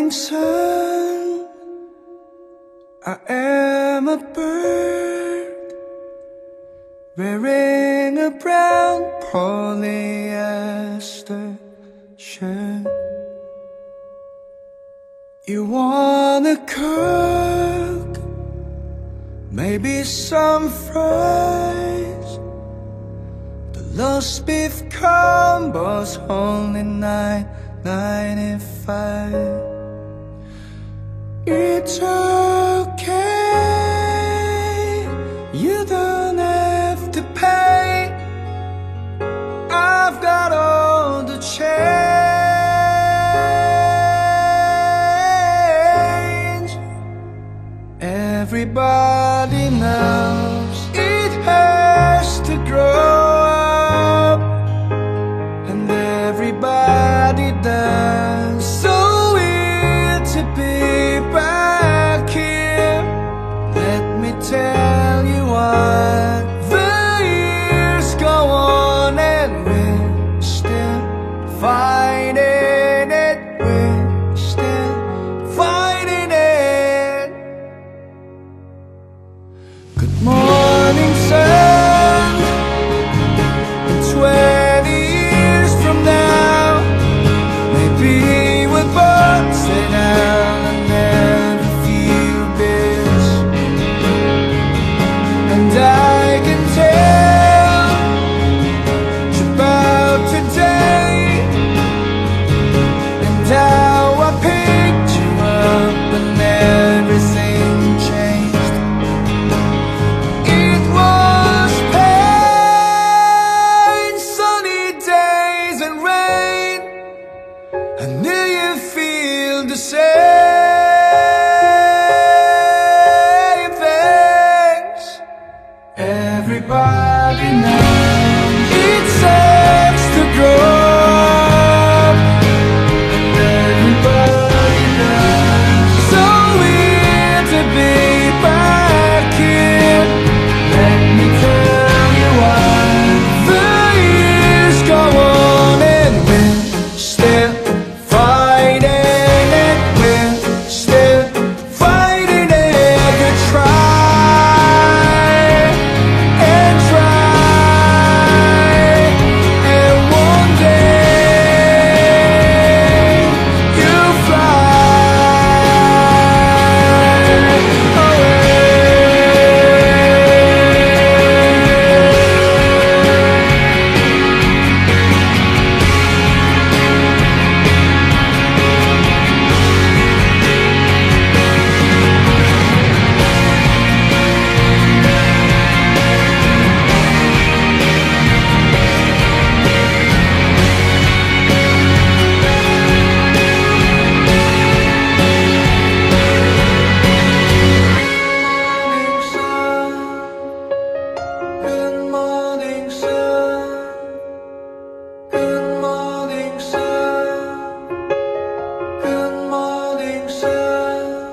morning sun. I am a bird Wearing a brown polyester shirt. You wanna cook Maybe some fries? The lost beef combo's only nine 95 it's okay. You don't have to pay. I've got all the change. Everybody.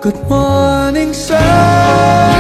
Good morning, sun.